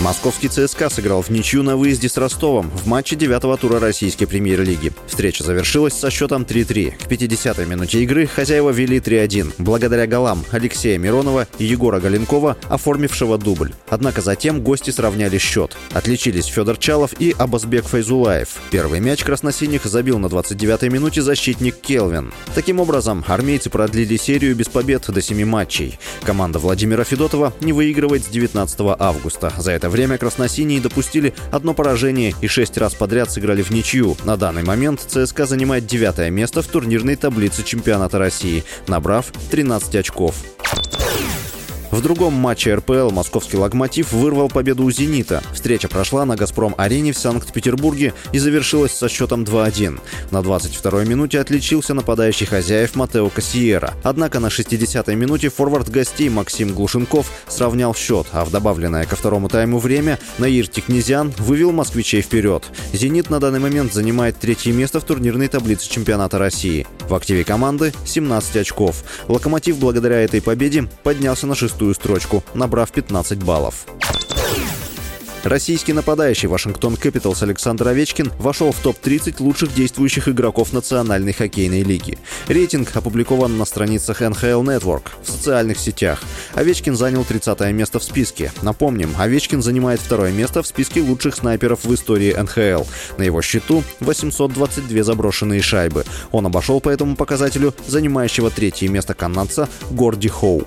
Московский ЦСКА сыграл в ничью на выезде с Ростовом в матче девятого тура российской премьер-лиги. Встреча завершилась со счетом 3-3. К 50-й минуте игры хозяева вели 3-1, благодаря голам Алексея Миронова и Егора Галенкова, оформившего дубль. Однако затем гости сравняли счет. Отличились Федор Чалов и Абазбек Файзулаев. Первый мяч красносиних забил на 29-й минуте защитник Келвин. Таким образом, армейцы продлили серию без побед до 7 матчей. Команда Владимира Федотова не выигрывает с 19 августа. За это время красносиние допустили одно поражение и шесть раз подряд сыграли в ничью. На данный момент ЦСКА занимает девятое место в турнирной таблице чемпионата России, набрав 13 очков. В другом матче РПЛ московский «Локомотив» вырвал победу у «Зенита». Встреча прошла на «Газпром-арене» в Санкт-Петербурге и завершилась со счетом 2-1. На 22-й минуте отличился нападающий хозяев Матео Кассиера. Однако на 60-й минуте форвард гостей Максим Глушенков сравнял счет, а в добавленное ко второму тайму время Наир Тикнезян вывел москвичей вперед. «Зенит» на данный момент занимает третье место в турнирной таблице чемпионата России. В активе команды 17 очков. «Локомотив» благодаря этой победе поднялся на шестую шестую строчку, набрав 15 баллов. Российский нападающий Вашингтон Капиталс Александр Овечкин вошел в топ-30 лучших действующих игроков Национальной хоккейной лиги. Рейтинг опубликован на страницах NHL Network в социальных сетях. Овечкин занял 30 место в списке. Напомним, Овечкин занимает второе место в списке лучших снайперов в истории НХЛ. На его счету 822 заброшенные шайбы. Он обошел по этому показателю занимающего третье место канадца Горди Хоу.